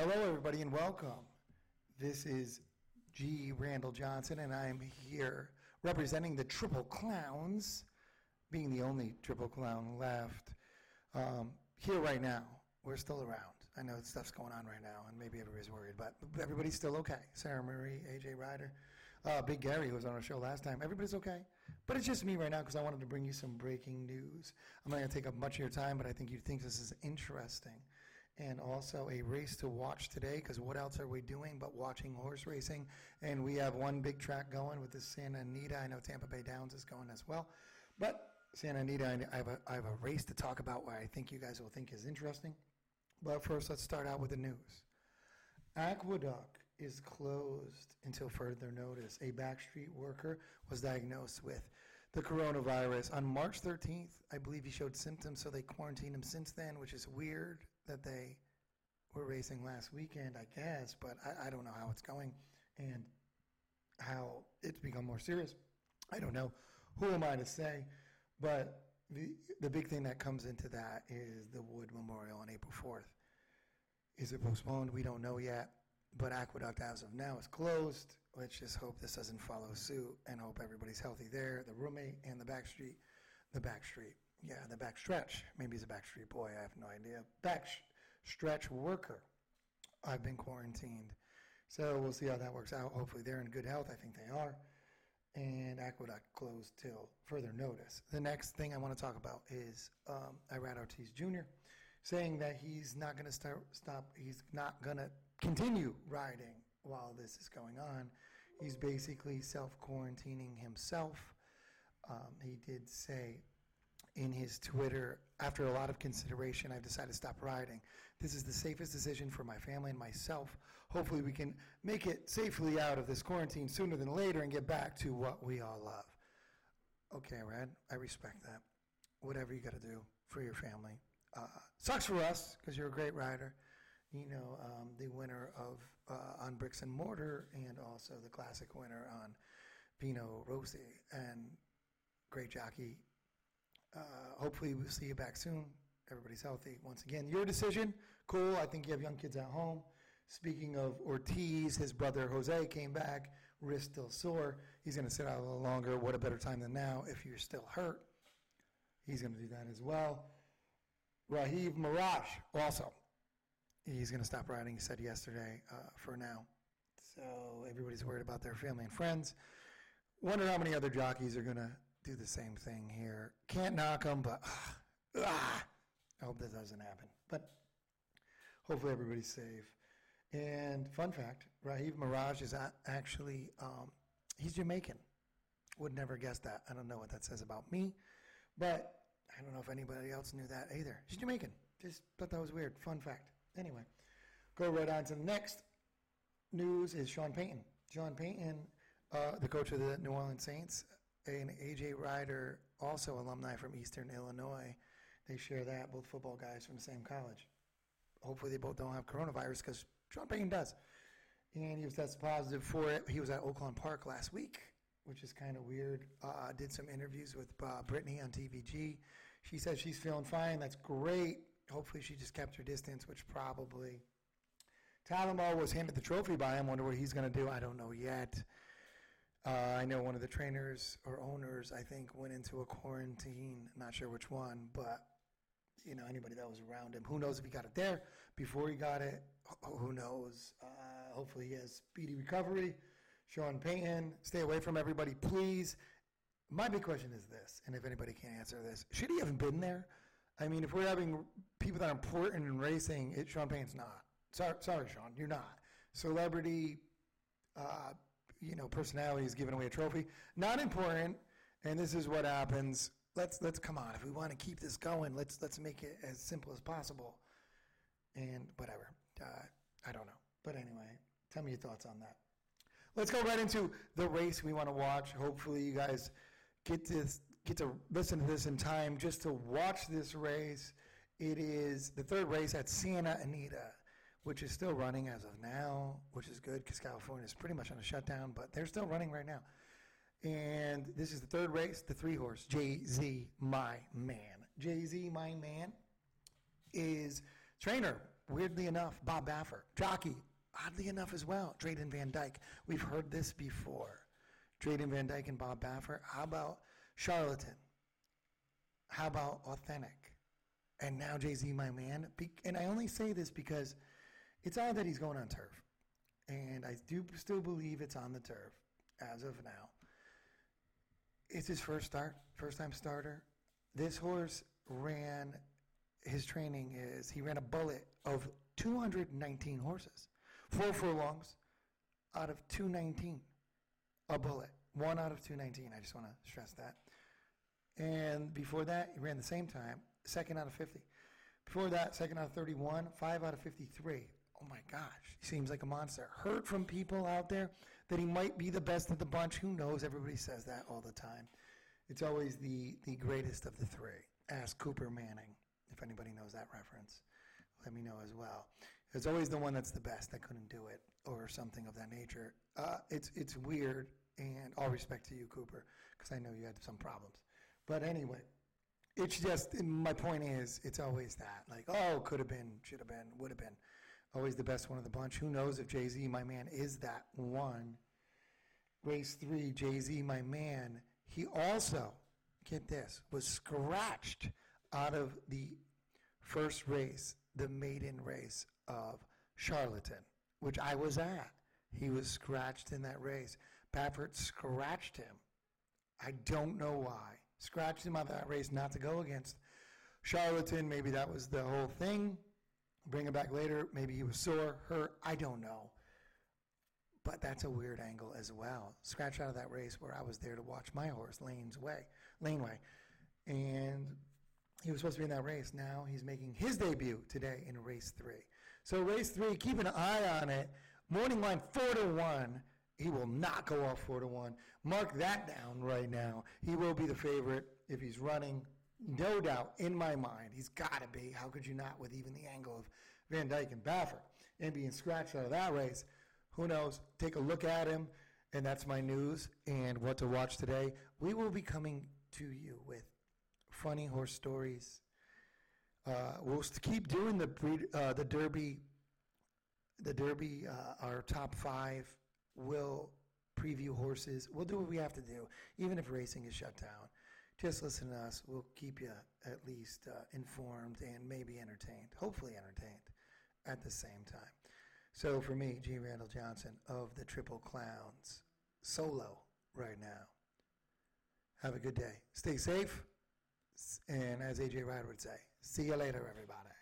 Hello, everybody, and welcome. This is G. Randall Johnson, and I'm here representing the Triple Clowns, being the only Triple Clown left. Um, here right now, we're still around. I know stuff's going on right now, and maybe everybody's worried, but everybody's still okay. Sarah Marie, AJ Ryder, uh, Big Gary, who was on our show last time, everybody's okay. But it's just me right now because I wanted to bring you some breaking news. I'm not going to take up much of your time, but I think you think this is interesting and also a race to watch today because what else are we doing but watching horse racing? And we have one big track going with the Santa Anita. I know Tampa Bay Downs is going as well. But Santa Anita, I have a, I have a race to talk about where I think you guys will think is interesting. But first, let's start out with the news. Aqueduct is closed until further notice. A Backstreet worker was diagnosed with the coronavirus on March 13th. I believe he showed symptoms, so they quarantined him since then, which is weird that they were racing last weekend, I guess, but I, I don't know how it's going and how it's become more serious. I don't know. Who am I to say? But the, the big thing that comes into that is the Wood Memorial on April 4th. Is it postponed? We don't know yet. But Aqueduct, as of now, is closed. Let's just hope this doesn't follow suit and hope everybody's healthy there. The roommate and the back street, the back street, yeah, the back stretch. Maybe he's a back street boy. I have no idea. Back stretch worker. I've been quarantined. So we'll see how that works out. Hopefully they're in good health. I think they are. And Aqueduct closed till further notice. The next thing I want to talk about is um, Irad Ortiz Jr. saying that he's not going to stop. He's not going to continue riding while this is going on. He's basically self quarantining himself. Um, he did say in his Twitter, after a lot of consideration, I've decided to stop riding. This is the safest decision for my family and myself. Hopefully, we can make it safely out of this quarantine sooner than later and get back to what we all love. Okay, Red, I respect that. Whatever you got to do for your family. Uh, sucks for us because you're a great rider you know, um, the winner of uh, on bricks and mortar, and also the classic winner on Vino Rosso, and great jockey. Uh, hopefully, we'll see you back soon. Everybody's healthy. Once again, your decision. Cool. I think you have young kids at home. Speaking of Ortiz, his brother Jose came back, wrist still sore. He's going to sit out a little longer. What a better time than now if you're still hurt. He's going to do that as well. Rajiv Maragh also he's going to stop riding, he said yesterday, uh, for now. So everybody's worried about their family and friends. Wonder how many other jockeys are going to do the same thing here. Can't knock them, but uh, ah, I hope that doesn't happen. But hopefully everybody's safe. And fun fact, Rajiv Maragh is actually, um, he's Jamaican. Would never guess that. I don't know what that says about me, but I don't know if anybody else knew that either. She's Jamaican. Just thought that was weird. Fun fact. Anyway, go right on to the next news is Sean Payton. Sean Payton, uh, the coach of the New Orleans Saints, and AJ Ryder, also alumni from Eastern Illinois. They share that, both football guys from the same college. Hopefully, they both don't have coronavirus because Sean Payton does. And he was tested positive for it. He was at Oaklawn Park last week, which is kind of weird. Uh, did some interviews with uh, Brittany on TVG. She says she's feeling fine. That's great hopefully she just kept her distance, which probably. Talamo was handed the trophy by him. Wonder what he's going to do. I don't know yet. Uh, I know one of the trainers or owners, I think, went into a quarantine. Not sure which one, but you know anybody that was around him. Who knows if he got it there before he got it? Who knows? Uh, hopefully he has speedy recovery. Sean Payton, stay away from everybody, please. My big question is this, and if anybody can answer this, should he have been there? I mean, if we're having people that are important in racing, it, Sean Payton's not. Sorry, sorry, Sean, you're not. Celebrity, uh, you know, personality is giving away a trophy. Not important, and this is what happens. Let's let's come on. If we want to keep this going, let's let's make it as simple as possible. And whatever, uh, I don't know. But anyway, tell me your thoughts on that. Let's go right into the race we want to watch. Hopefully, you guys get this get to listen to this in time just to watch this race. It is the third race at Santa Anita, which is still running as of now, which is good because California is pretty much on a shutdown, but they're still running right now. And this is the third race, the three horse, Jay Z, my man. Jay Z, my man, is trainer weirdly enough, Bob Baffert. Jockey, oddly enough as well, Drayden Van Dyke. We've heard this before. Drayden Van Dyke and Bob Baffert. How about Charlatan? How about Authentic? And now Jay Z, my man. And I only say this because it's odd that he's going on turf. And I do still believe it's on the turf as of now. It's his first start, first time starter. This horse ran, his training is, he ran a bullet of 219 horses, four furlongs out of 219. A bullet, one out of 219. I just want to stress that. And before that, he ran the same time, second out of 50. Before that, second out of 31, five out of 53. Oh my gosh, he seems like a monster. Heard from people out there that he might be the best of the bunch. Who knows? Everybody says that all the time. It's always the, the greatest of the three. Ask Cooper Manning if anybody knows that reference. Let me know as well. It's always the one that's the best that couldn't do it or something of that nature. Uh, it's it's weird, and all respect to you, Cooper, because I know you had some problems. But anyway, it's just my point is it's always that like oh could have been, should have been, would have been. Always the best one of the bunch. Who knows if Jay Z, my man, is that one? Race three, Jay Z, my man. He also, get this, was scratched out of the first race, the maiden race of Charlatan, which I was at. He was scratched in that race. Baffert scratched him. I don't know why. Scratched him out of that race not to go against Charlatan. Maybe that was the whole thing. Bring him back later. Maybe he was sore, hurt. I don't know. But that's a weird angle as well. Scratched out of that race where I was there to watch my horse, Lane's Way, Laneway. And he was supposed to be in that race. Now he's making his debut today in race three. So race three, keep an eye on it. Morning line four to one. He will not go off four to one. Mark that down right now. He will be the favorite if he's running. No doubt in my mind, he's got to be. How could you not with even the angle of Van Dyke and Baffert and being scratched out of that race? Who knows? Take a look at him, and that's my news and what to watch today. We will be coming to you with funny horse stories. Uh, we'll keep doing the uh, the Derby, the Derby. Uh, our top five will preview horses. We'll do what we have to do, even if racing is shut down. Just listen to us. We'll keep you at least uh, informed and maybe entertained, hopefully entertained at the same time. So for me, G. Randall Johnson of the Triple Clowns, solo right now. Have a good day. Stay safe. And as AJ Ryder would say, see you later, everybody.